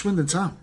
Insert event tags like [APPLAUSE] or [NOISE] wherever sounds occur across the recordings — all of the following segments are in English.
Swindon Town.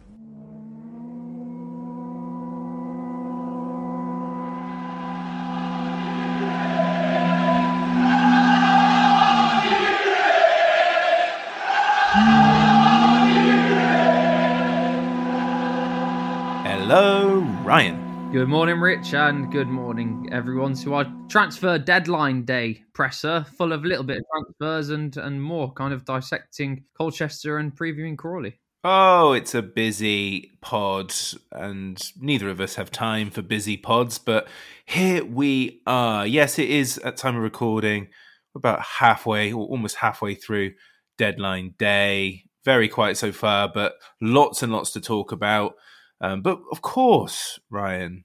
Hello, Ryan. Good morning, Rich, and good morning, everyone, to our transfer deadline day presser, full of a little bit of transfers and, and more, kind of dissecting Colchester and previewing Crawley. Oh, it's a busy pod, and neither of us have time for busy pods, but here we are. Yes, it is at time of recording, about halfway, or almost halfway through deadline day. Very quiet so far, but lots and lots to talk about. Um, but of course, Ryan,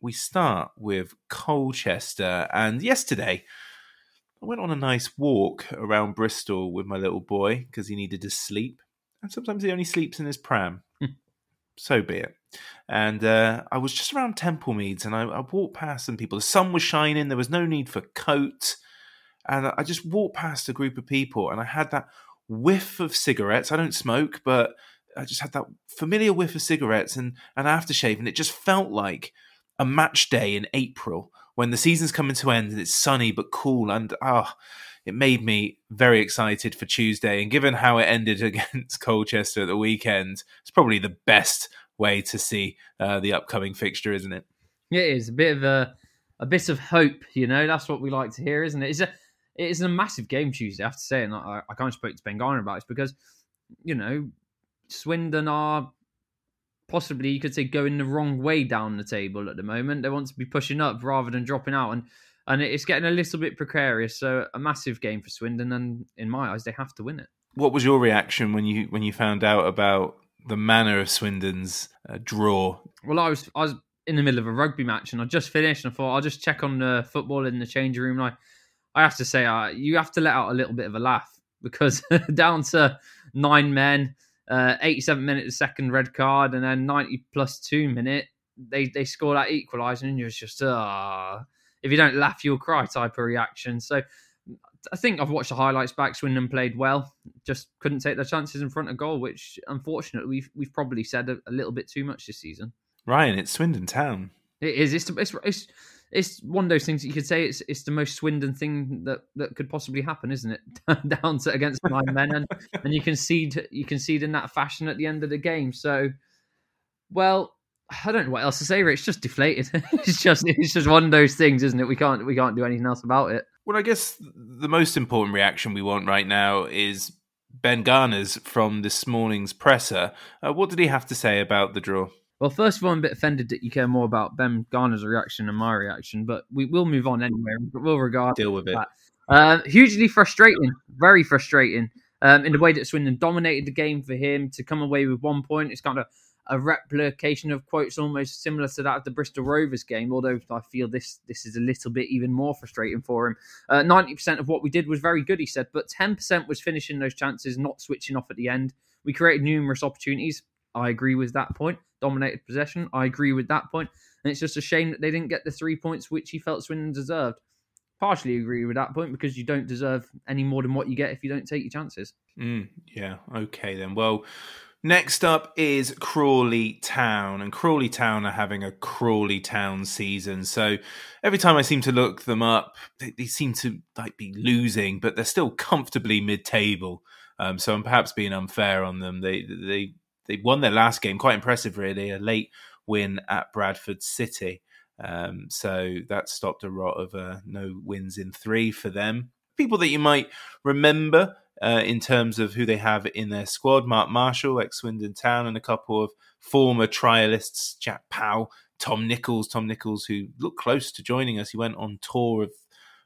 we start with Colchester. And yesterday, I went on a nice walk around Bristol with my little boy because he needed to sleep. And sometimes he only sleeps in his pram. so be it. And uh, I was just around Temple Meads and I, I walked past some people. The sun was shining, there was no need for coat. And I just walked past a group of people and I had that whiff of cigarettes. I don't smoke, but I just had that familiar whiff of cigarettes and an aftershave, and it just felt like a match day in April when the season's coming to end and it's sunny but cool. And ah, it made me very excited for Tuesday. And given how it ended [LAUGHS] against Colchester at the weekend, it's probably the best way to see uh, the upcoming fixture, isn't it? It is a bit of a a bit of hope, you know. That's what we like to hear, isn't it? It's a it's a massive game Tuesday. I have to say, and I, I kind of spoke to Ben Garner about it because you know Swindon are possibly you could say going the wrong way down the table at the moment. They want to be pushing up rather than dropping out, and and it's getting a little bit precarious. So a massive game for Swindon, and in my eyes, they have to win it. What was your reaction when you when you found out about the manner of Swindon's uh, draw? Well, I was I was in the middle of a rugby match, and I just finished, and I thought I'll just check on the football in the changing room. And I I have to say, uh, you have to let out a little bit of a laugh because [LAUGHS] down to nine men. Uh, 87 minutes, second red card, and then 90 plus two minute, they they score that equaliser, and you're just ah. If you don't laugh, you'll cry type of reaction. So I think I've watched the highlights back. Swindon played well, just couldn't take their chances in front of goal, which unfortunately we've we've probably said a, a little bit too much this season. Ryan, it's Swindon Town. It is. It's, it's it's it's one of those things that you could say it's it's the most Swindon thing that, that could possibly happen, isn't it? [LAUGHS] Down to against nine men, and and you concede you concede in that fashion at the end of the game. So, well, I don't know what else to say. It's just deflated. [LAUGHS] it's just it's just one of those things, isn't it? We can't we can't do anything else about it. Well, I guess the most important reaction we want right now is Ben Garner's from this morning's presser. Uh, what did he have to say about the draw? Well, first of all, I'm a bit offended that you care more about Ben Garner's reaction than my reaction, but we will move on anyway. We'll regard deal with it. That. Uh, hugely frustrating, very frustrating. Um, in the way that Swindon dominated the game for him to come away with one point, it's kind of a replication of quotes almost similar to that of the Bristol Rovers game. Although I feel this this is a little bit even more frustrating for him. Uh, ninety uh, percent of what we did was very good, he said, but ten percent was finishing those chances, not switching off at the end. We created numerous opportunities. I agree with that point. Dominated possession. I agree with that point. And it's just a shame that they didn't get the three points which he felt Swindon deserved. Partially agree with that point because you don't deserve any more than what you get if you don't take your chances. Mm, yeah. Okay then. Well, Next up is Crawley Town, and Crawley Town are having a Crawley Town season. So every time I seem to look them up, they, they seem to like be losing, but they're still comfortably mid-table. Um, so I'm perhaps being unfair on them. They they they won their last game, quite impressive, really, a late win at Bradford City. Um, so that stopped a rot of uh, no wins in three for them. People that you might remember uh, in terms of who they have in their squad. Mark Marshall, ex Swindon Town, and a couple of former trialists, Jack Powell, Tom Nichols. Tom Nichols, who looked close to joining us. He went on tour of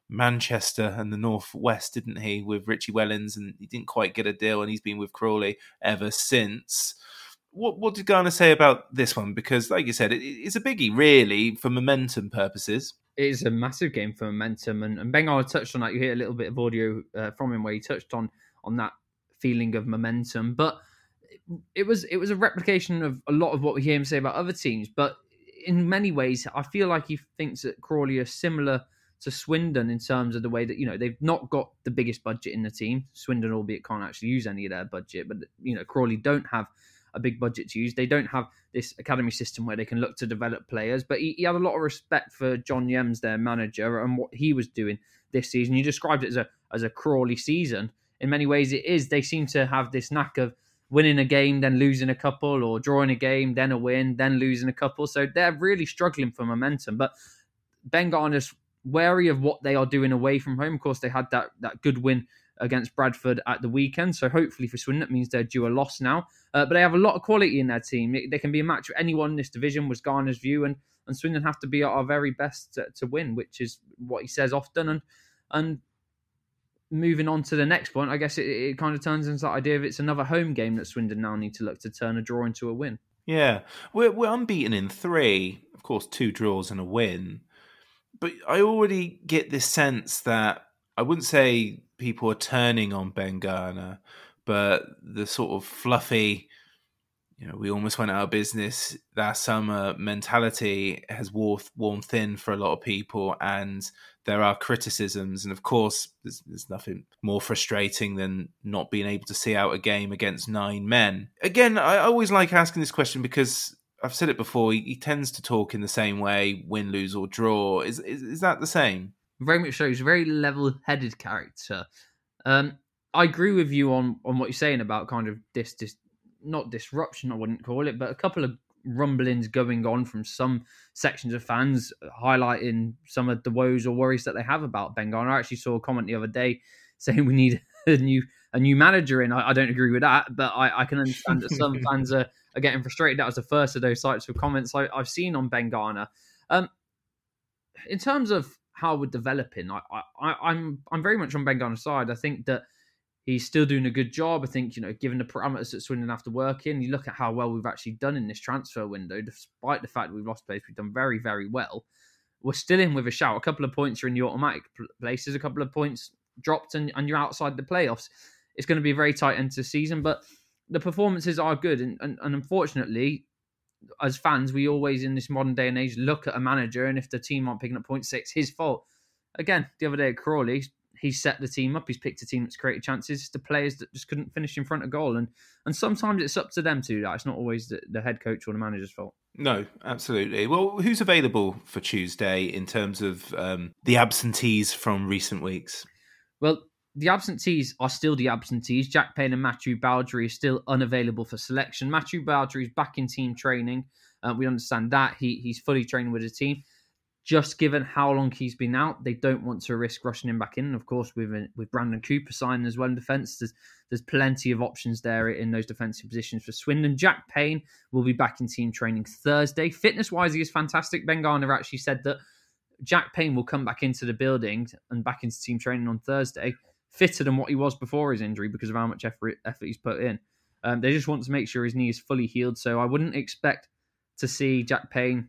Manchester and the Northwest, didn't he, with Richie Wellens, and he didn't quite get a deal, and he's been with Crawley ever since. What what did Garner say about this one? Because, like you said, it, it's a biggie, really, for momentum purposes it is a massive game for momentum. And, and Ben Garner touched on that. You hear a little bit of audio uh, from him where he touched on on that feeling of momentum. But it was it was a replication of a lot of what we hear him say about other teams. But in many ways, I feel like he thinks that Crawley are similar to Swindon in terms of the way that you know they've not got the biggest budget in the team. Swindon, albeit, can't actually use any of their budget, but you know Crawley don't have a big budget to use. They don't have this academy system where they can look to develop players. But he, he had a lot of respect for John Yems, their manager, and what he was doing this season. You described it as a as a Crawley season. In many ways, it is. They seem to have this knack of winning a game, then losing a couple, or drawing a game, then a win, then losing a couple. So they're really struggling for momentum. But Ben Garner's wary of what they are doing away from home. Of course, they had that that good win against Bradford at the weekend. So hopefully for Swindon, that means they're due a loss now. Uh, but they have a lot of quality in their team. They can be a match with anyone in this division, was Garner's view, and and Swindon have to be at our very best to, to win, which is what he says often. And and moving on to the next point, I guess it, it kind of turns into that idea of it's another home game that Swindon now need to look to turn a draw into a win. Yeah, we're we're unbeaten in three. Of course, two draws and a win. But I already get this sense that I wouldn't say people are turning on Ben Garner, but the sort of fluffy, you know, we almost went out of business that summer mentality has worn, worn thin for a lot of people, and there are criticisms. And of course, there's, there's nothing more frustrating than not being able to see out a game against nine men. Again, I always like asking this question because I've said it before. He, he, tends to talk in the same way: win, lose, or draw. Is is, is that the same? very much so. He's a very level-headed character. Um, I agree with you on on what you're saying about kind of this this not disruption, I wouldn't call it, but a couple of rumblings going on from some sections of fans highlighting some of the woes or worries that they have about Ben Garner. I actually saw a comment the other day saying we need [LAUGHS] a new a new manager in. I, I don't agree with that, but I, I can understand that some [LAUGHS] fans are, are getting frustrated. That was the first of those types of comments I, have seen on Ben Garner. Um, in terms of how we're developing. I, I, I'm I'm very much on Ben Garner's side. I think that he's still doing a good job. I think you know, given the parameters that Swindon have to work in, you look at how well we've actually done in this transfer window. Despite the fact that we've lost players, we've done very very well. We're still in with a shout. A couple of points are in the automatic places. A couple of points dropped, and, and you're outside the playoffs. It's going to be a very tight end to season, but the performances are good. And, and, and unfortunately, as fans, we always in this modern day and age look at a manager, and if the team aren't picking up point six, his fault. Again, the other day at Crawley, he set the team up. He's picked a team that's created chances. It's the players that just couldn't finish in front of goal, and and sometimes it's up to them to do that. It's not always the, the head coach or the manager's fault. No, absolutely. Well, who's available for Tuesday in terms of um, the absentees from recent weeks? Well, the absentees are still the absentees. Jack Payne and Mathieu Baudry are still unavailable for selection. Mathieu Baudry is back in team training. Uh, we understand that he he's fully trained with his team. Just given how long he's been out, they don't want to risk rushing him back in. Of course, with with Brandon Cooper signing as well in defence, there's there's plenty of options there in those defensive positions for Swindon. Jack Payne will be back in team training Thursday. Fitness wise, he is fantastic. Ben Garner actually said that Jack Payne will come back into the building and back into team training on Thursday, fitter than what he was before his injury because of how much effort, effort he's put in. Um, they just want to make sure his knee is fully healed. So I wouldn't expect to see Jack Payne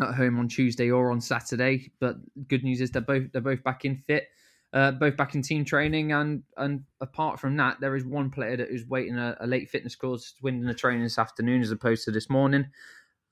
at home on Tuesday or on Saturday. But good news is they're both they're both back in fit, uh, both back in team training, and and apart from that, there is one player that is waiting a, a late fitness course to win the training this afternoon as opposed to this morning,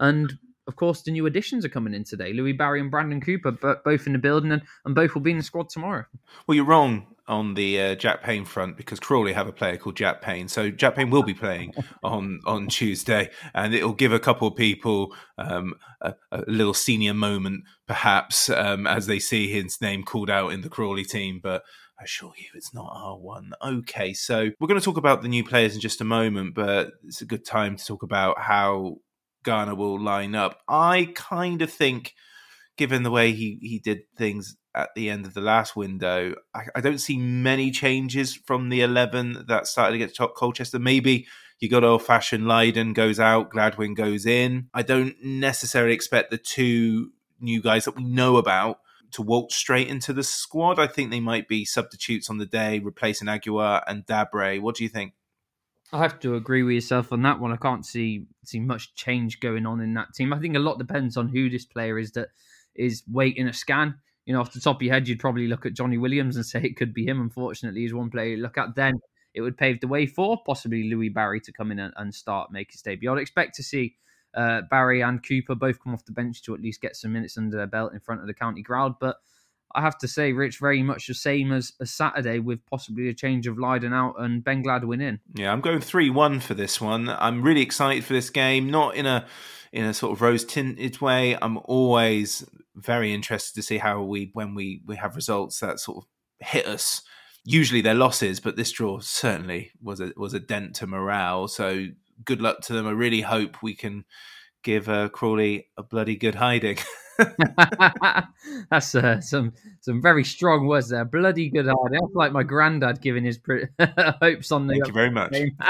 and. Of course, the new additions are coming in today. Louie Barry and Brandon Cooper, both in the building, and, and both will be in the squad tomorrow. Well, you're wrong on the uh, Jack Payne front because Crawley have a player called Jack Payne. So Jack Payne will be playing [LAUGHS] on on Tuesday, and it'll give a couple of people um, a, a, little senior moment, perhaps, um, as they see his name called out in the Crawley team. But I assure you, it's not our one. Okay, so we're going to talk about the new players in just a moment, but it's a good time to talk about how Garner will line up. I kind of think given the way he, he did things at the end of the last window, I, I don't see many changes from the 11 that started against top Colchester. Maybe you got old fashioned Lyden goes out, Gladwin goes in. I don't necessarily expect the two new guys that we know about to walk straight into the squad. I think they might be substitutes on the day, replacing Aguiar and Dabre. What do you think? I have to agree with yourself on that one. I can't see see much change going on in that team. I think a lot depends on who this player is that is waiting a scan. You know, off the top of your head, you'd probably look at Johnny Williams and [LAUGHS] say it could be him. Unfortunately, he's one player you look at. Then it would pave the way for possibly Louie Barry to come in and, and start make his debut. I'd expect to see uh, Barry and Cooper both come off the bench to at least get some minutes under their belt in front of the county crowd. But I have to say, Rich, very much the same as a Saturday with possibly a change of Lyden out and Ben Gladwin in. Yeah, I'm going 3 1 for this one. I'm really excited for this game, not in a in a sort of rose tinted way. I'm always very interested to see how we when we we have results that sort of hit us. Usually they're losses, but this draw certainly was a was a dent to morale. So good luck to them. I really hope we can give uh, Crawley a bloody good hiding. [LAUGHS] [LAUGHS] That's uh, some some very strong words there. Bloody good hiding. That's like my granddad giving his pre- [LAUGHS] hopes on the. Thank you very much. [LAUGHS]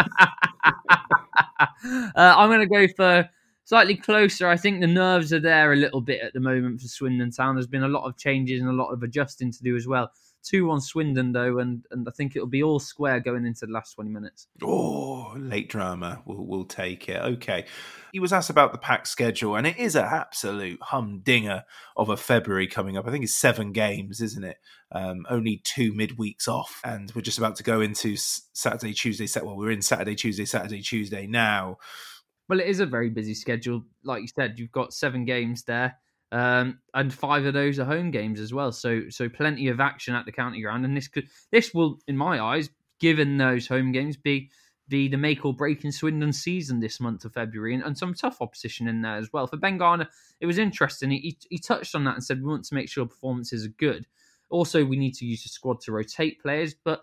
uh, I'm going to go for slightly closer. I think the nerves are there a little bit at the moment for Swindon Town. There's been a lot of changes and a lot of adjusting to do as well. 2 1 Swindon, though, and, and I think it'll be all square going into the last 20 minutes. Oh, late drama. We'll, we'll take it. Okay. He was asked about the pack schedule, and it is an absolute humdinger of a February coming up. I think it's seven games, isn't it? Um, only two midweeks off, and we're just about to go into Saturday, Tuesday. Set well, we're in Saturday, Tuesday, Saturday, Tuesday now. Well, it is a very busy schedule. Like you said, you've got seven games there, um, and five of those are home games as well. So, so plenty of action at the county ground, and this could, this will, in my eyes, given those home games, be be the make or break in Swindon season this month of February, and, and some tough opposition in there as well. For Ben Garner, it was interesting. He, he touched on that and said we want to make sure performances are good. Also, we need to use the squad to rotate players, but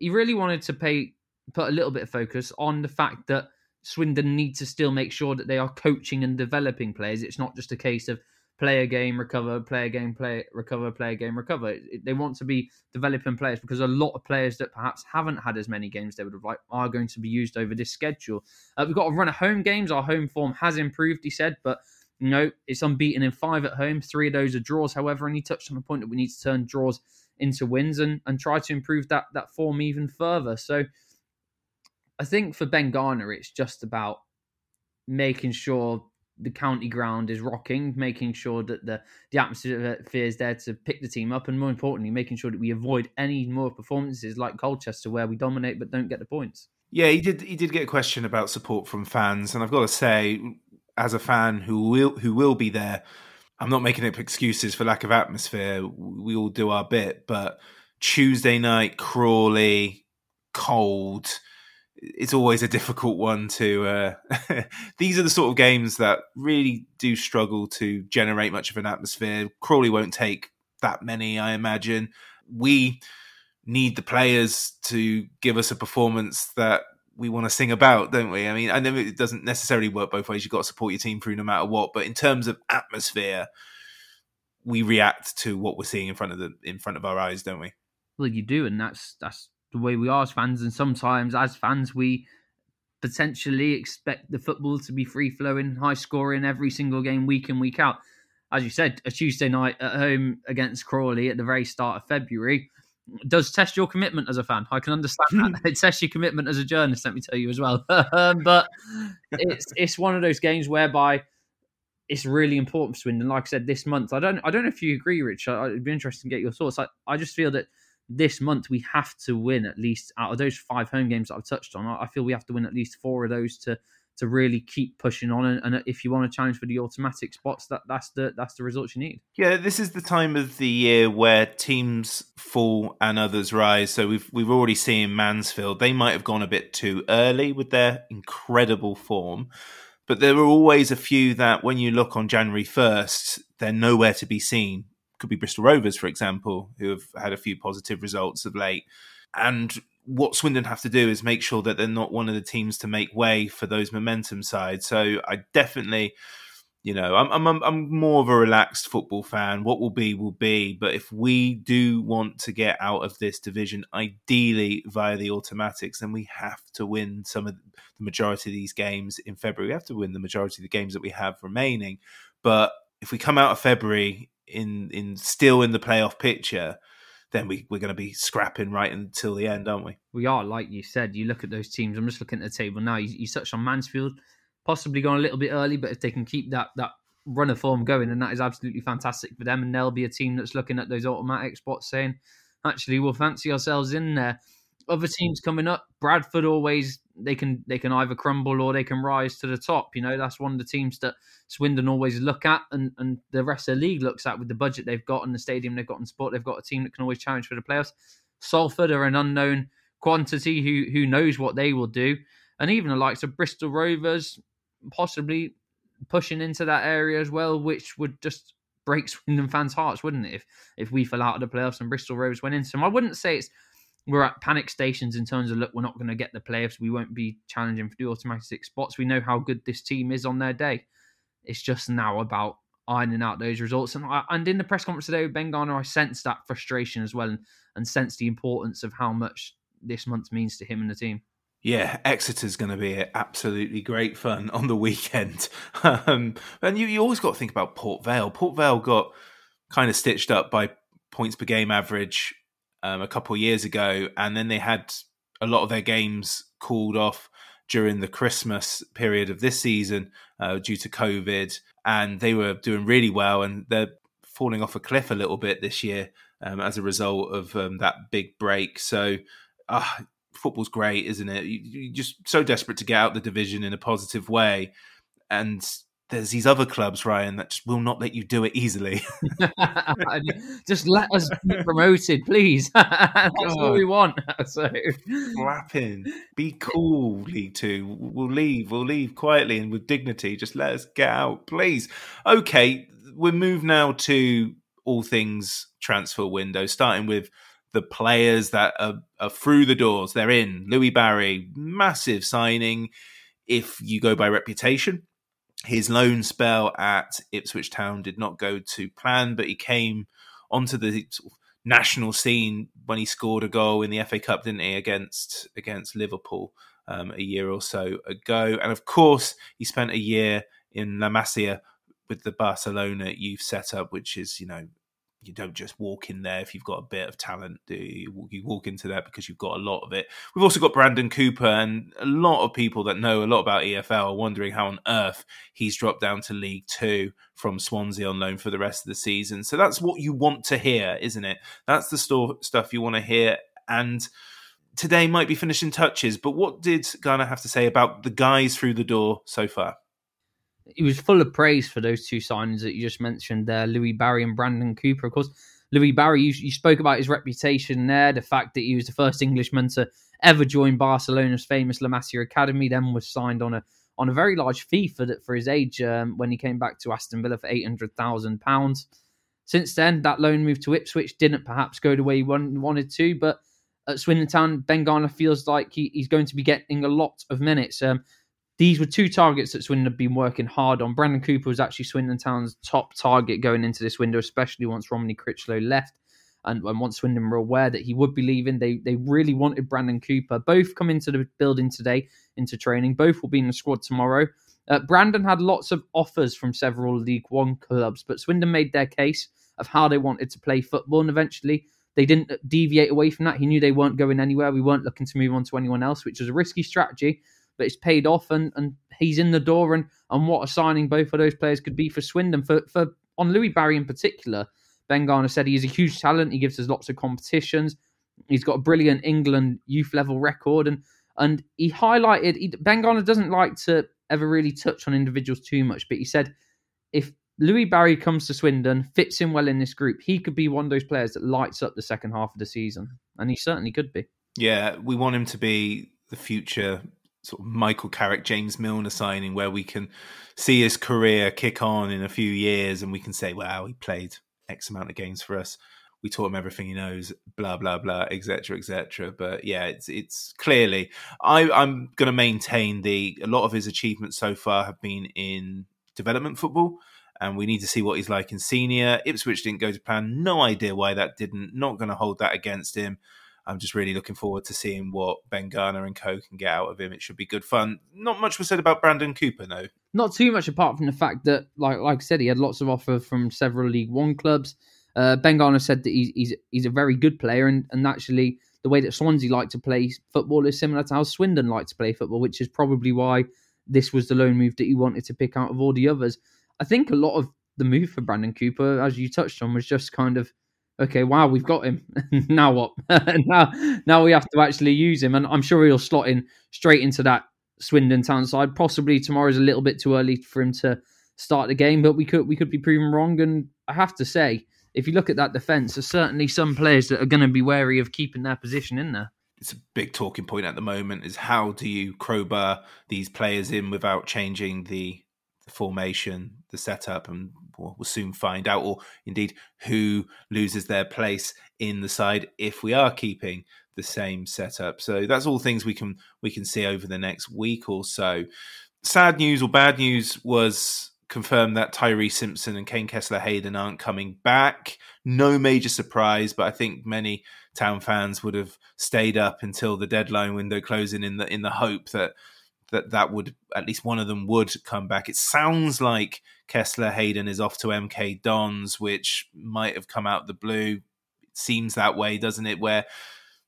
he really wanted to pay put a little bit of focus on the fact that Swindon need to still make sure that they are coaching and developing players. It's not just a case of play a game, recover, play a game, play recover, play a game, recover. They want to be developing players because a lot of players that perhaps haven't had as many games they would have liked are going to be used over this schedule. Uh, we've got to run at home games. Our home form has improved, he said, but know it's unbeaten in five at home. Three of those are draws, however, and he touched on the point that we need to turn draws into wins and and try to improve that that form even further. So I think for Ben Garner, it's just about making sure the county ground is rocking, making sure that the the atmosphere is there to pick the team up, and more importantly, making sure that we avoid any more performances like Colchester where we dominate but don't get the points. Yeah, he did. He did get a question about support from fans, and I've got to say, as a fan who will who will be there, I'm not making up excuses for lack of atmosphere. We all do our bit, but Tuesday night, Crawley, cold it's always a difficult one to. Uh, [LAUGHS] these are the sort of games that really do struggle to generate much of an atmosphere. Crawley won't take that many, I imagine. We need the players to give us a performance that we want to sing about, don't we? I mean, I know it doesn't necessarily work both ways. You've got to support your team through no matter what. But in terms of atmosphere, we react to what we're seeing in front of the in front of our eyes, don't we? Well, you do, and that's that's the way we are as fans. And sometimes, as fans, we potentially expect the football to be free flowing, high scoring every single game, week in week out. As you said, a Tuesday night at home against Crawley at the very start of February does test your commitment as a fan. I can understand that. [LAUGHS] It tests your commitment as a journalist, let me tell you as well. [LAUGHS] um, but it's it's one of those games whereby it's really important for Swindon. Like I said, this month, I don't I don't know if you agree, Rich. I, it'd be interesting to get your thoughts. I, I just feel that this month we have to win at least out of those five home games that I've touched on. I, feel we have to win at least four of those to to really keep pushing on. And, and, if you want to challenge for the automatic spots, that that's the that's the results you need. Yeah, this is the time of the year where teams fall and others rise. So we've we've already seen Mansfield. They might have gone a bit too early with their incredible form. But there are always a few that, when you look on January 1st, they're nowhere to be seen. Could be Bristol Rovers, for example, who have had a few positive results of late. And what Swindon have to do is make sure that they're not one of the teams to make way for those momentum sides. So I definitely, you know, I'm I'm I'm more of a relaxed football fan. What will be will be. But if we do want to get out of this division, ideally via the automatics, then we have to win some of the majority of these games in February. We have to win the majority of the games that we have remaining. But if we come out of February in in still in the playoff picture then we, we're going to be scrapping right until the end, aren't we? We are, like you said. You look at those teams. I'm just looking at the table now. You, you touched on Mansfield, possibly going a little bit early, but if they can keep that that run of form going, then that is absolutely fantastic for them. And they'll be a team that's looking at those automatic spots, saying, "Actually, we'll fancy ourselves in there." Other teams coming up, Bradford always they can they can either crumble or they can rise to the top. You know, that's one of the teams that Swindon always look at and, and the rest of the league looks at with the budget they've got and the stadium they've got in sport. They've got a team that can always challenge for the playoffs. Salford are an unknown quantity who who knows what they will do. And even the likes of Bristol Rovers possibly pushing into that area as well, which would just break [LAUGHS] Swindon fans' hearts, wouldn't it? If if we fell out of the playoffs and Bristol Rovers went in. So I wouldn't say it's we're at panic stations in terms of look, we're not going to get the playoffs. We won't be challenging for the automatic spots. We know how good this team is on their day. It's just now about ironing out those results. And I, and in the press conference today with Ben Garner, I sensed that frustration as well, and and sensed the importance of how much this month means to him and the team. Yeah, Exeter's going to be absolutely great fun on the weekend. [LAUGHS] Um, and you, you always got to think about Port Vale. Port Vale got kind of stitched up by points per game average um, a couple of years ago, and then they had a lot of their games called off during the Christmas period of this season uh, due to COVID, and they were doing really well, and they're falling off a cliff a little bit this year um, as a result of um, that big break. So, uh, football's great, isn't it? You, are just so desperate to get out the division in a positive way, and there's these other clubs, Ryan, that just will not let you do it easily. [LAUGHS] [LAUGHS] just let us be promoted, please. [LAUGHS] That's God. all we want. so flapping, be cool, League Two. We'll leave. We'll leave quietly and with dignity. Just let us get out, please. Okay, we move now to all things transfer window, starting with the players that are, are through the doors. They're in. Louie Barry, massive signing. If you go by reputation, his loan spell at Ipswich Town did not go to plan, but he came onto the national scene when he scored a goal in the FA Cup, didn't he, against against Liverpool um, a year or so ago? And of course, he spent a year in La Masia with the Barcelona youth setup, which is you know you don't just walk in there if you've got a bit of talent. Do you? you walk into that because you've got a lot of it. We've also got Brandon Cooper, and a lot of people that know a lot about EFL are wondering how on earth he's dropped down to League Two from Swansea on loan for the rest of the season. So that's what you want to hear, isn't it? That's the store stuff you want to hear. And today might be finishing touches, but what did Garner have to say about the guys through the door so far? He was full of praise for those two signings that you just mentioned there, Louie Barry and Brandon Cooper. Of course, Louie Barry, you, you, spoke about his reputation there, the fact that he was the first Englishman to ever join Barcelona's famous La Masia Academy, then was signed on a on a very large fee for the, for his age um, when he came back to Aston Villa for eight hundred thousand pounds. Since then, that loan move to Ipswich didn't perhaps go the way he wanted to, but at Swindon Town, Ben Garner feels like he, he's going to be getting a lot of minutes. Um, these were two targets that Swindon have been working hard on. Brandon Cooper was actually Swindon Town's top target going into this window, especially once Romoney Crichlow left. And, and once Swindon were aware that he would be leaving, they they really wanted Brandon Cooper. Both come into the building today, into training. Both will be in the squad tomorrow. Uh, Brandon had lots of offers from several League One clubs, but Swindon made their case of how they wanted to play football, and eventually they didn't deviate away from that. He knew they weren't going anywhere. We weren't looking to move on to anyone else, which was a risky strategy, but it's paid off, and and he's in the door. And and what a signing both of those players could be for Swindon. For for on Louie Barry in particular, Ben Garner said he is a huge talent. He gives us lots of competitions. He's got a brilliant England youth level record, and and he highlighted he, Ben Garner doesn't like to ever really touch on individuals too much, but he said if Louis Barry comes to Swindon, fits in well in this group, he could be one of those players that lights up the second half of the season, and he certainly could be. Yeah, we want him to be the future sort of Michael Carrick, James Milner signing, where we can see his career kick on in a few years, and we can say, "Wow, he played X amount of games for us." we taught him everything he knows, blah blah blah, etc. etc. But yeah, it's it's clearly I, I'm going to maintain the a lot of his achievements so far have been in development football, and we need to see what he's like in senior. Ipswich didn't go to plan, no idea why that didn't. Not going to hold that against him. I'm just really looking forward to seeing what Ben Garner and co can get out of him. It should be good fun. Not much was said about Brandon Cooper, though. Not too much, apart from the fact that, like like I said, he had lots of offer from several League One clubs. Uh, ben Garner said that he's, he's he's a very good player, and, and actually the way that Swansea like to play football is similar to how Swindon like to play football, which is probably why this was the loan move that he wanted to pick out of all the others. I think a lot of the move for Brandon Cooper, as you touched on, was just kind of okay. Wow, we've got him. [LAUGHS] now what? [LAUGHS] now now we have to actually use him, and I'm sure he'll slot in straight into that Swindon Town side. Possibly tomorrow's a little bit too early for him to start the game, but we could we could be proven wrong. And I have to say, if you look at that defence, there's certainly some players that are going to be wary of keeping their position in there. It's a big talking point at the moment is how do you crowbar these players in without changing the, the formation, the setup, and we'll, we'll soon find out, or indeed who loses their place in the side if we are keeping the same setup. So that's all things we can we can see over the next week or so. Sad news or bad news was confirmed that Tyreece Simpson and Kaine Kesler Hayden aren't coming back. No major surprise, but I think many town fans would have stayed up until the deadline window closing in the in the hope that that that would at least one of them would come back. It sounds like Kesler Hayden is off to MK Dons, which might have come out the blue. It seems that way, doesn't it? Where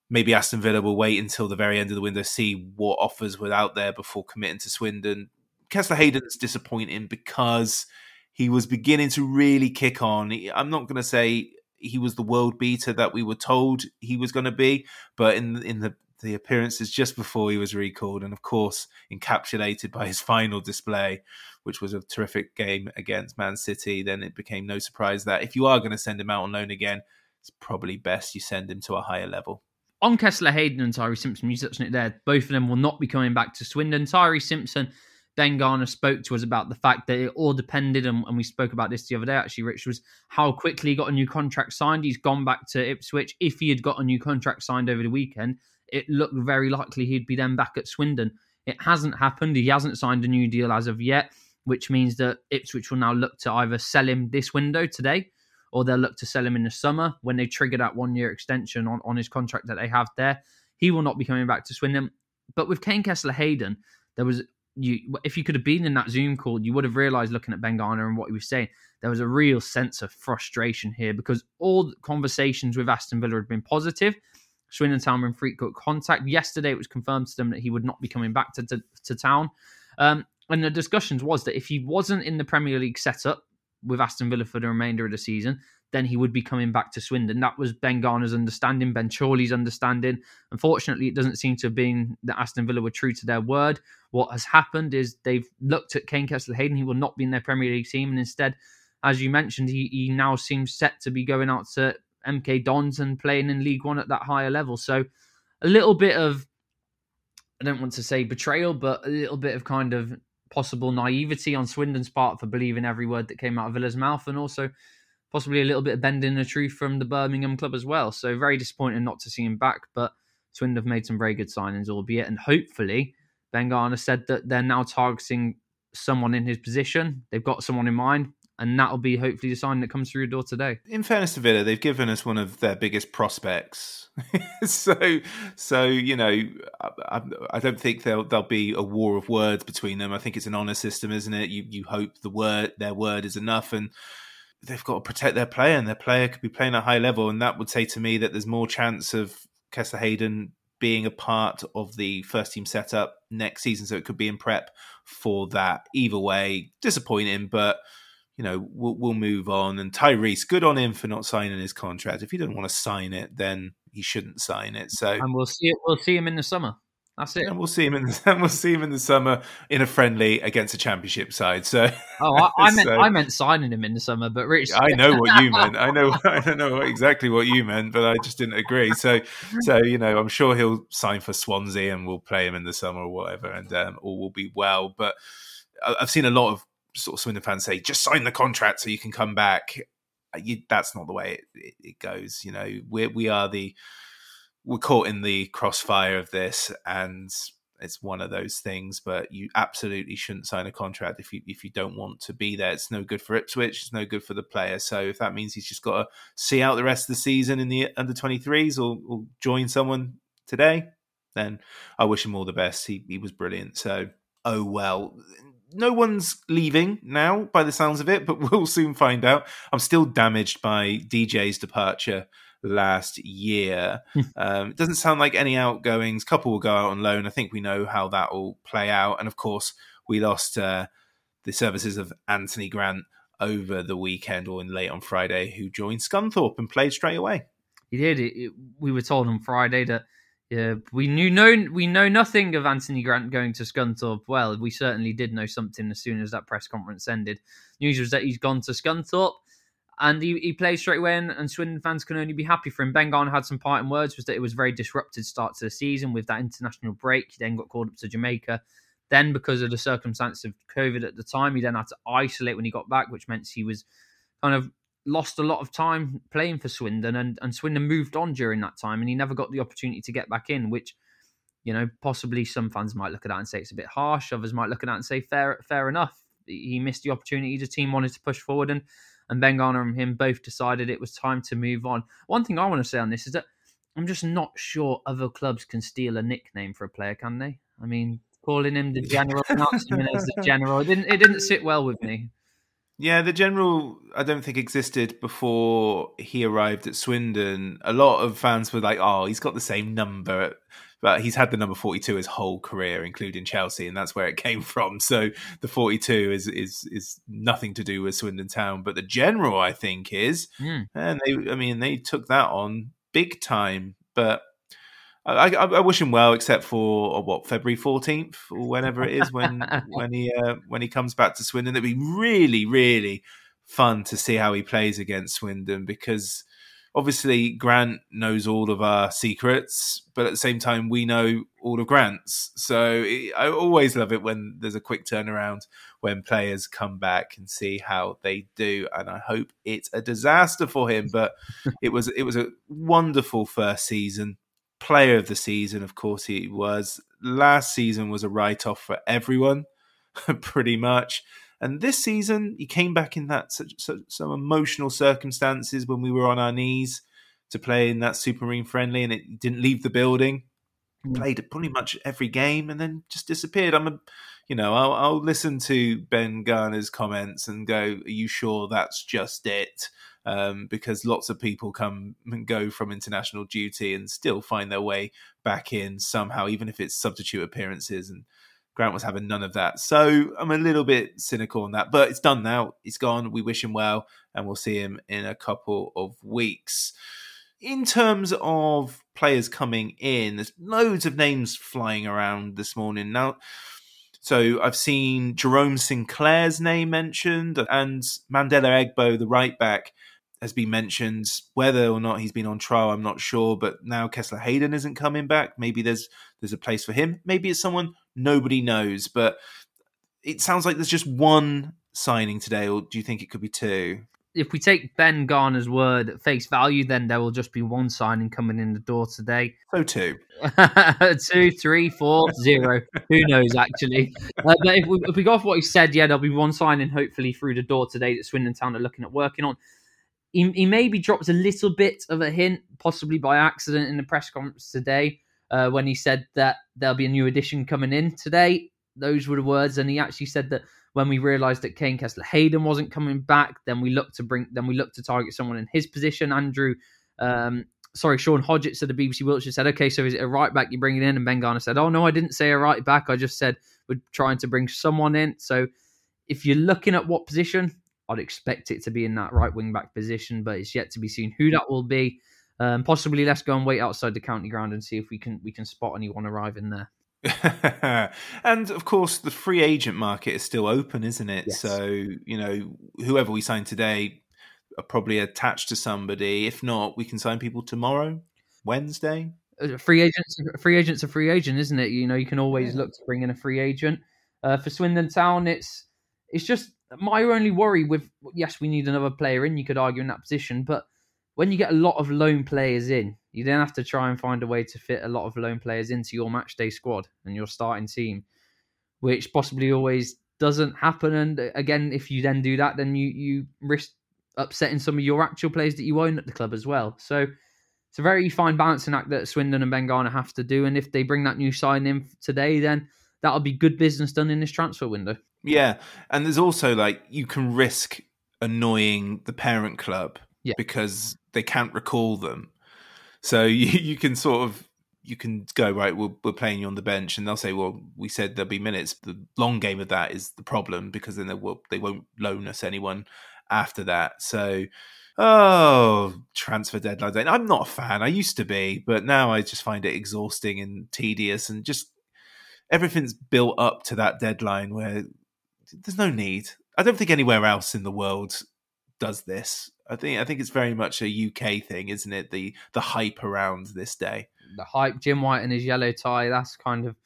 maybe Aston Villa will wait until the very end of the window, see what offers were out there before committing to Swindon. Kesler Hayden's disappointing because he was beginning to really kick on. I'm not going to say he was the world beater that we were told he was going to be, but in in the the appearances just before he was recalled, and of course encapsulated by his [LAUGHS] final display, which was a terrific game against Man City, then it became no surprise that if you are going to send him out on loan again, it's probably best you send him to a higher level. On Kesler Hayden and Tyreece Simpson, you touched on it there. Both of them will not be coming back to Swindon. Tyreece Simpson Ben Garner spoke to us about the fact that it all depended, and, and, we spoke about this the other day actually, Rich, was how quickly he got a new contract signed. He's gone back to Ipswich. If he had got a new contract signed over the weekend, it looked very likely he'd be then back at Swindon. It hasn't happened. He hasn't signed a new deal as of yet, which means that Ipswich will now look to either sell him this window today or they'll look to sell him in the summer when they trigger that one year extension on, on his contract that they have there. He will not be coming back to Swindon. But with Kaine Kesler Hayden, there was you if you could have been in that Zoom call, you would have realized looking at Ben Garner and what he was saying, there was a real sense of frustration here because all conversations with Aston Villa had been positive. Swindon Town were in frequent contact. Yesterday, it was confirmed to them that he would not be coming back to, to, to town. Um, and the discussions was that if he wasn't in the Premier League setup with Aston Villa for the remainder of the season, then he would be coming back to Swindon. That was Ben Garner's understanding, Ben Chorley's understanding. Unfortunately, it doesn't seem to have been that Aston Villa were true to their word. What has happened is they've looked at Kaine Kesler Hayden. He will not be in their Premier League team. And instead, as you mentioned, he, he now seems set to be going out to MK Dons and playing in League One at that higher level. So a little bit of, I don't want to say betrayal, but a little bit of kind of possible naivety on Swindon's part for believing every word that came out of Villa's mouth. And also, possibly a little bit of bending the truth from the Birmingham club as well. So very disappointing not to see him back. But Swindon have made some very good signings, albeit, and hopefully Ben Garner said that they're now targeting someone in his position. They've got someone in mind, and that'll be hopefully the sign that comes through your door today. In fairness to Villa, they've given us one of their biggest prospects. [LAUGHS] so, so you know, I, I, don't think there'll there'll be a war of words between them. I think it's an honor system, isn't it? You you hope the word their word is enough, and they've got to protect their player, and their player could be playing at a high level, and that would say to me that there's more chance of Kesler Hayden being a part of the first team setup next season, so it could be in prep for that. Either way, disappointing, but you know, we'll, we'll move on. And Tyreece, good on him for not signing his contract. If he doesn't want to sign it, then he shouldn't sign it. So, and we'll see it. We'll see him in the summer. That's it. And we'll see him in the, and [LAUGHS] we'll see him in the summer in a friendly against a championship side. So, oh, I, I [LAUGHS] meant so, I meant signing him in the summer, but Rich, I know what you [LAUGHS] meant. I know I don't know exactly what you meant, but I just didn't agree. So, so you know, I'm sure he'll sign for Swansea and we'll play him in the summer or whatever, and um, all will be well. But I've seen a lot of sort of Swindon fans say, just sign the contract so you can come back. Uh, you, that's not the way it, it, it goes. You know, we we are the we're caught in the crossfire of this, and it's one of those things. But you absolutely shouldn't sign a contract if you if you don't want to be there. It's no good for Ipswich. It's no good for the player. So if that means he's just got to see out the rest of the season in the under twenty threes or, or join someone today, then I wish him all the best. He he was brilliant. So oh well no one's leaving now by the sounds of it, but [LAUGHS] we'll soon find out. I'm still damaged by DJ's departure last year. Hmm. um, it doesn't sound like any outgoings. Couple will go out on loan. I think we know how that will play out. And of course, we lost uh, the services of Anthony Grant over the weekend or in late on Friday, who joined Scunthorpe and played straight away. He did. It, it, we were told on Friday that yeah, we knew no, we know nothing of Anthony Grant going to Scunthorpe. Well, we certainly did know something as soon as that press conference ended. News was that he's gone to Scunthorpe, and he, he played straight away. And, and Swindon fans can only be happy for him. Ben had some parting words. Was that it was a very disrupted start to the season with that international break. He then got called up to Jamaica. Then, because of the circumstance of COVID at the time, he then had to isolate when he got back, which meant he was kind of lost a lot of time playing for Swindon, and, and Swindon moved on during that time, and he never got the opportunity to get back in, which, you know, possibly some fans might look at that and say it's a bit harsh. Others might look at that and say fair, fair enough. He missed the opportunity. The team wanted to push forward, and and Ben Garner and him both decided it was time to move on. One thing I want to say on this is that I'm just not sure other clubs can steal a nickname for a player, can they? I mean, calling him the general, [LAUGHS] announcing him as the general, it didn't it didn't sit well with me. Yeah, the general I don't think existed before he arrived at Swindon. A lot of fans were like, "Oh, he's got the same number." But he's had the number 42 his whole career, including Chelsea, and that's where it [LAUGHS] came from. So the 42 is is is nothing to do with Swindon Town, but the general I think is, mm. and they, I mean, they took that on big time. But I, I, I, wish him well, except for uh, what February fourteenth or whenever it is when [LAUGHS] when he uh, when he comes back to Swindon. It'd be really really fun to see how he plays against Swindon because obviously Grant knows all of our secrets, but at the same time we know all of Grant's. So I always love it when there's a quick turnaround when players come back and see how they do. And I hope it's a disaster for him, but [LAUGHS] it was it was a wonderful first season player of the season, of course, he was. Last season was a write off for everyone, [LAUGHS] pretty much. And this season, he came back in that such, such, some emotional circumstances when we were on our knees to play in that Supermarine friendly, and it didn't leave the building. Mm. Played pretty much every game, and then just disappeared. I'm a, you know, I'll, I'll listen to Ben Garner's comments and go, "Are you sure that's just it?" Um, because lots of people come and go from international duty and still find their way back in somehow, even if it's substitute appearances. And Grant was having none of that. So I'm a little bit cynical on that, but it's done now. It's gone. We wish him well, and we'll see him in a couple of weeks. In terms of players coming in, there's loads of names flying around this morning. Now, so I've seen Jerome Sinclair's name mentioned and Mandela Egbo, the right back, has been mentioned. Whether or not he's been on trial, I'm not sure. But now Kessler Hayden isn't coming back. Maybe there's there's a place for him. Maybe it's someone nobody knows. But it sounds like there's just one signing today, or do you think it could be two? if we take Ben Garner's word at face value, then there will just be one signing coming in the door today. So too. [LAUGHS] Two, three, four, zero. Who knows, actually? Uh, but if we, if we go off what he said, yeah, there'll be one signing hopefully through the door today that Swindon Town are looking at working on. He, he maybe drops a little bit of a hint, possibly by accident, in the press conference today uh, when he said that there'll be a new addition coming in today. Those were the words, and he actually said that when we realised that Kaine Kesler Hayden wasn't coming back, then we looked to bring, then we looked to target someone in his position. Andrew, um, sorry, Sean Hodgetts of the BBC Wiltshire said, "Okay, so is it a right back you're bringing in?" And Ben Garner said, "Oh no, I didn't say a right back. I just said we're trying to bring someone in." So if you're looking at what position, I'd expect it to be in that right wing back position, but it's yet to be seen who that will be. Um, possibly, let's go and wait outside the county ground and see if we can we can spot anyone arriving there. [LAUGHS] and of course, the free agent market is still open, isn't it? Yes. So you know, whoever we sign today are probably attached to somebody. If not, we can sign people tomorrow, Wednesday. Uh, free agents, free agents a free agent, isn't it? You know, you can always look to bring in a free agent. Uh, for Swindon Town, it's it's just my only worry with yes, we need another player in. You could argue in that position, but when you get a lot of loan players in, you then have to try and find a way to fit a lot of loan players into your match day squad and your starting team, which possibly always doesn't happen. And uh, again, if you then do that, then you you risk upsetting some of your actual players that you own at the club as well. So it's a very fine balancing act that Swindon and Ben Garner have to do. And if they bring that new sign in today, then that'll be good business done in this transfer window. Yeah, and there's also like you can risk annoying the parent club Yeah. because they can't recall them. So [LAUGHS] you, you can sort of you can go right. We're, we're playing you on the bench, and they'll say, "Well, we said there'll be minutes." The long game of that is the problem because then they will they won't loan us anyone after that. So, oh, transfer deadline day. I'm not a fan. I used to be, but now I just find it exhausting and tedious, and just everything's built up to that deadline where there's no need. I don't think anywhere else in the world does this. I think I think it's very much a UK thing, isn't it? The the hype around this day. the hype, Jim White and his yellow tie. That's kind of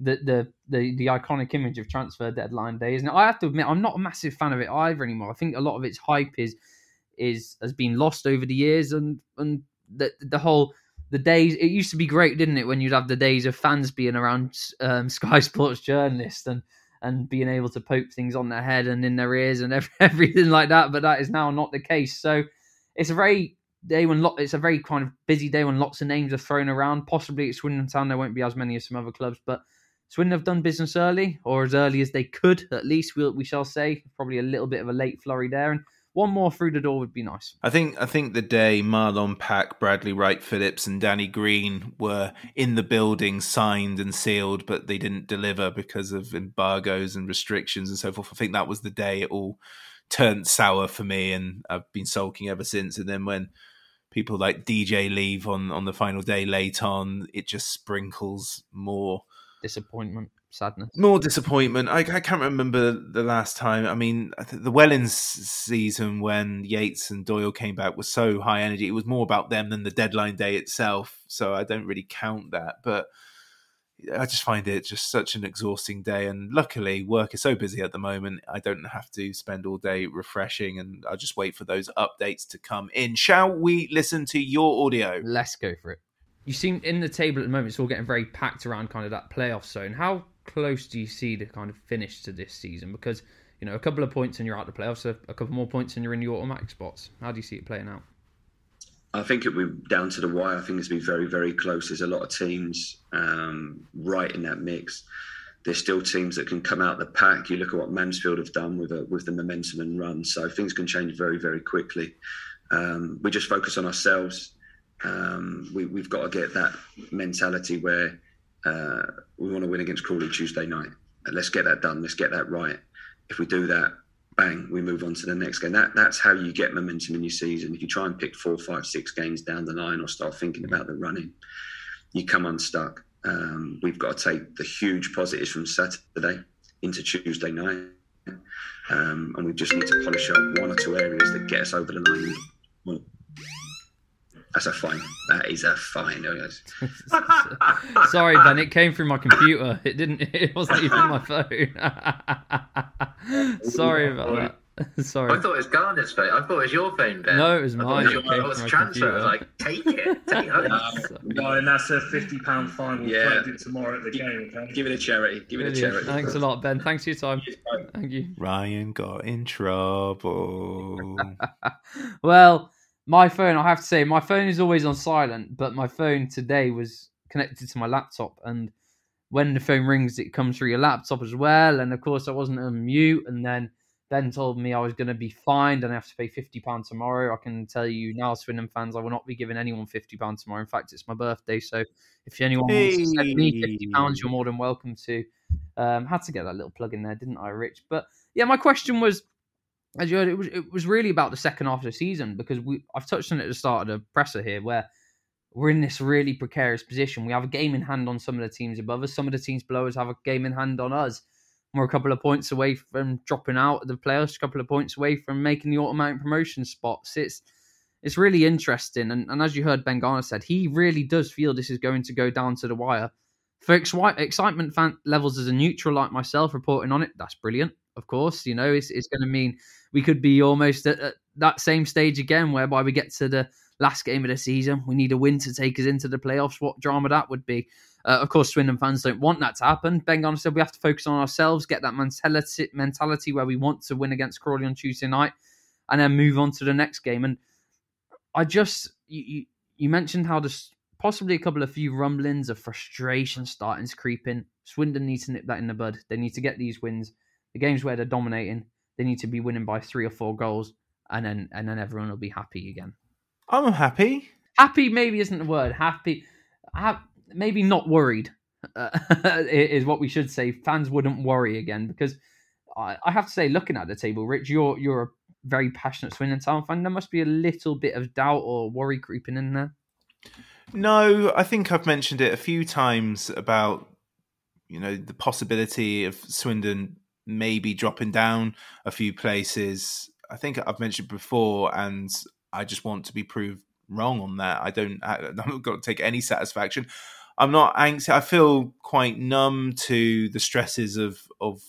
the the the, the iconic image of transfer deadline day, isn't it? I have to admit, I'm not a massive fan of it either anymore. I think a lot of its hype is is has been lost over the years, and and the the whole the days. It used to be great, didn't it, when you'd have the days of fans being around um, [LAUGHS] Sky Sports journalists and and being able to poke things on their head and in their ears and [LAUGHS] ev- everything like that. But that is now not the case. So it's a very day when lot it's a very kind of busy day when lots of names are thrown around. Possibly at Swindon Town there won't be as many as some other clubs, but Swindon have done business early, or as early as they could, at least we'll, we shall say. Probably a little bit of a late flurry there, and one more through the door would be nice. I think I think the day Marlon Pack, Bradley Wright Phillips, and Danny Green were in the building, signed and sealed, but they didn't deliver because of embargoes and restrictions and so forth. I think that was the day it all turned sour for me, and I've been sulking ever since. And then when people like DJ leave on on the final day late on, it just sprinkles more Disappointment, sadness. more disappointment. I, I can't remember the last time. I mean, the Wellens season when Yates and Doyle came back was so high energy. It was more about them than the deadline day itself. So I don't really count that. But I just find it just such an exhausting day. And luckily, work is so busy at the moment. I don't have to spend all day refreshing, and I just wait for those updates to come in. Shall we listen to your audio? Let's go for it. You seem in the table at the moment, it's all getting very packed around kind of that playoff zone. How close do you see the kind of finish to this season? Because, you know, a couple of points and you're out the playoffs, a, a couple more points and you're in the automatic spots. How do you see it playing out? I think it will be down to the wire. I think it's been very, very close. There's a lot of teams um, right in that mix. There's still teams that can come out the pack. You look at what Mansfield have done with a, with the momentum and run. So things can change very, very quickly. Um, we just focus on ourselves. Um, we, we've got to get that mentality where uh, we want to win against Crawley Tuesday night. Let's get that done. Let's get that right. If we do that, bang, we move on to the next game. That that's how you get momentum in your season. If you try and pick four, five, six games down the line or start thinking about the running, you come unstuck. Um, we've got to take the huge positives from Saturday into Tuesday night, um, and we just need to polish up one or two areas that get us over the line. Well, that's a fine. That is a fine. Oh, [LAUGHS] sorry, Ben. It came through my computer. It didn't. [LAUGHS] It wasn't even my phone. [LAUGHS] Sorry about that. Sorry. I thought it was Garner's phone. I thought it was your phone, Ben. No, it was I thought mine. It was, your, It I was my transfer. I was computer. like, take it, take it. No, and that's a fifty pound fine. We'll Yeah. collect it tomorrow at the game. Okay. Give it a charity. Give it a charity. Thanks a lot, Ben. Thanks for your time. Thank you. Ryan got in trouble. Well, my phone, I have to say, my phone is always on silent, but my phone today was connected to my laptop. And when the phone rings, it comes through your laptop as well. And of course, I wasn't on mute. And then Ben told me I was going to be fined and I have to pay £50 tomorrow. I can tell you now, Swindon fans, I will not be giving anyone £50 tomorrow. In fact, it's my birthday. So if anyone wants to send me £50, you're more than welcome to. Um, had to get that little plug in there, didn't I, Rich? But yeah, my question was as you heard, it was it was really about the second half of the season because we I've touched on it at the start of the presser here, where we're in this really precarious position. We have a game in hand on some of the teams above us. Some of the teams below us have a game in hand on us. We're a couple of points away from dropping out of the playoffs, a couple of points away from making the automatic promotion spots. It's it's really interesting, and, and as you heard Ben Garner said, he really does feel this is going to go down to the wire. For ex- excitement fan levels as a neutral like myself reporting on it, that's brilliant. Of course, you know it's it's going to mean we could be almost at, at that same stage again, whereby we get to the last game of the season. We need a win to take us into the playoffs. What drama that would be. Uh, of course, Swindon fans don't want that to happen. Ben Garner said we have to focus on ourselves, get that mentality, mentality where we want to win against Crawley on Tuesday night, and then move on to the next game. And I just you you, mentioned how there's possibly a couple of few rumblings of frustration starting to creep in. Swindon needs to nip that in the bud. They need to get these wins. The games where they're dominating, they need to be winning by three or four goals, and then and then everyone will be happy again. I'm happy. Happy maybe isn't the word. Happy, ha- maybe not worried uh, [LAUGHS] is what we should say. Fans wouldn't worry again because I, I have to say, looking at the table, Rich, you're you're a very passionate Swindon Town fan. There must be a little bit of doubt or worry creeping in there. No, I think I've mentioned it a few times about you know the possibility of Swindon maybe dropping down a few places. I think I've mentioned before, and I just want to be proved wrong on that. I don't. I, [LAUGHS] I'm not going to take any satisfaction. I'm not anxious. I feel quite numb to the stresses of of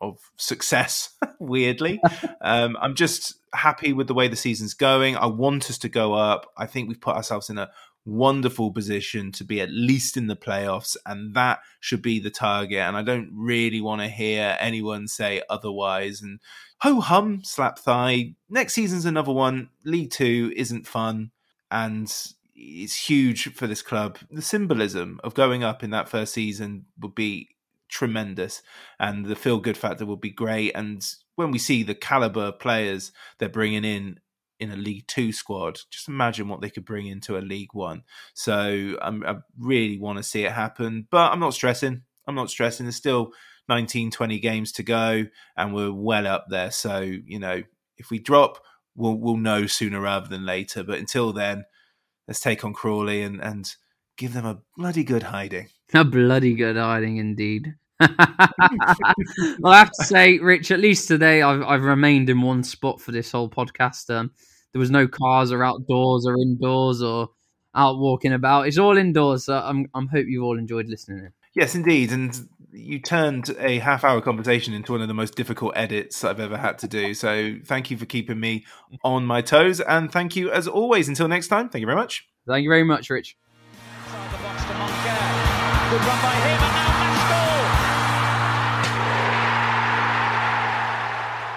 of success. [LAUGHS] weirdly, [LAUGHS] um, I'm just happy with the way the season's going. I want us to go up. I think we've put ourselves in a wonderful position to be at least in the playoffs, and that should be the target. And I don't really want to hear anyone say otherwise. And ho hum, slap thigh. Next season's another one. League Two isn't fun, and it's huge for this club. The symbolism of going up in that first season would be tremendous, and the feel good factor would be great. And when we see the caliber of players they're bringing in in a League Two squad. Just imagine what they could bring into a League One. So I really want to see it happen, but I'm not stressing. I'm not stressing. There's still 19, 20 games to go, and we're well up there. So you know, if we drop, we'll we'll know sooner rather than later. But until then, let's take on Crawley and and give them a bloody good hiding. A bloody good hiding indeed. [LAUGHS] well, I have to say, Rich, at least today I've I've remained in one spot for this whole podcast. Um, there was no cars or outdoors or indoors or out walking about. It's all indoors. So I'm I'm hope you've all enjoyed listening. In. Yes, indeed, and you turned a half-hour conversation into one of the most difficult edits I've ever had to do. So thank you for keeping me on my toes, and thank you as always. Until next time, thank you very much. Thank you very much, Rich.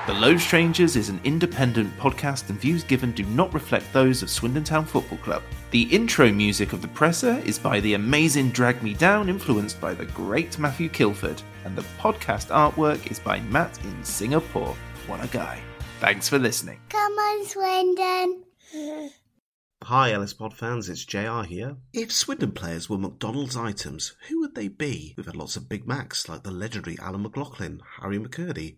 Good run by him, and now The Low Strangers is an independent podcast, and views given do not reflect those of Swindon Town Football Club. The intro music of the presser is by the amazing Drag Me Down, influenced by the great Matthew Kilford, and the podcast artwork is by Matt in Singapore. What a guy. Thanks for listening. Come on, Swindon. Hi, Ellis Pod fans, it's JR here. If Swindon players were McDonald's items, who would they be? We've had lots of Big Macs like the legendary Alan McLoughlin, Harry McKirdy,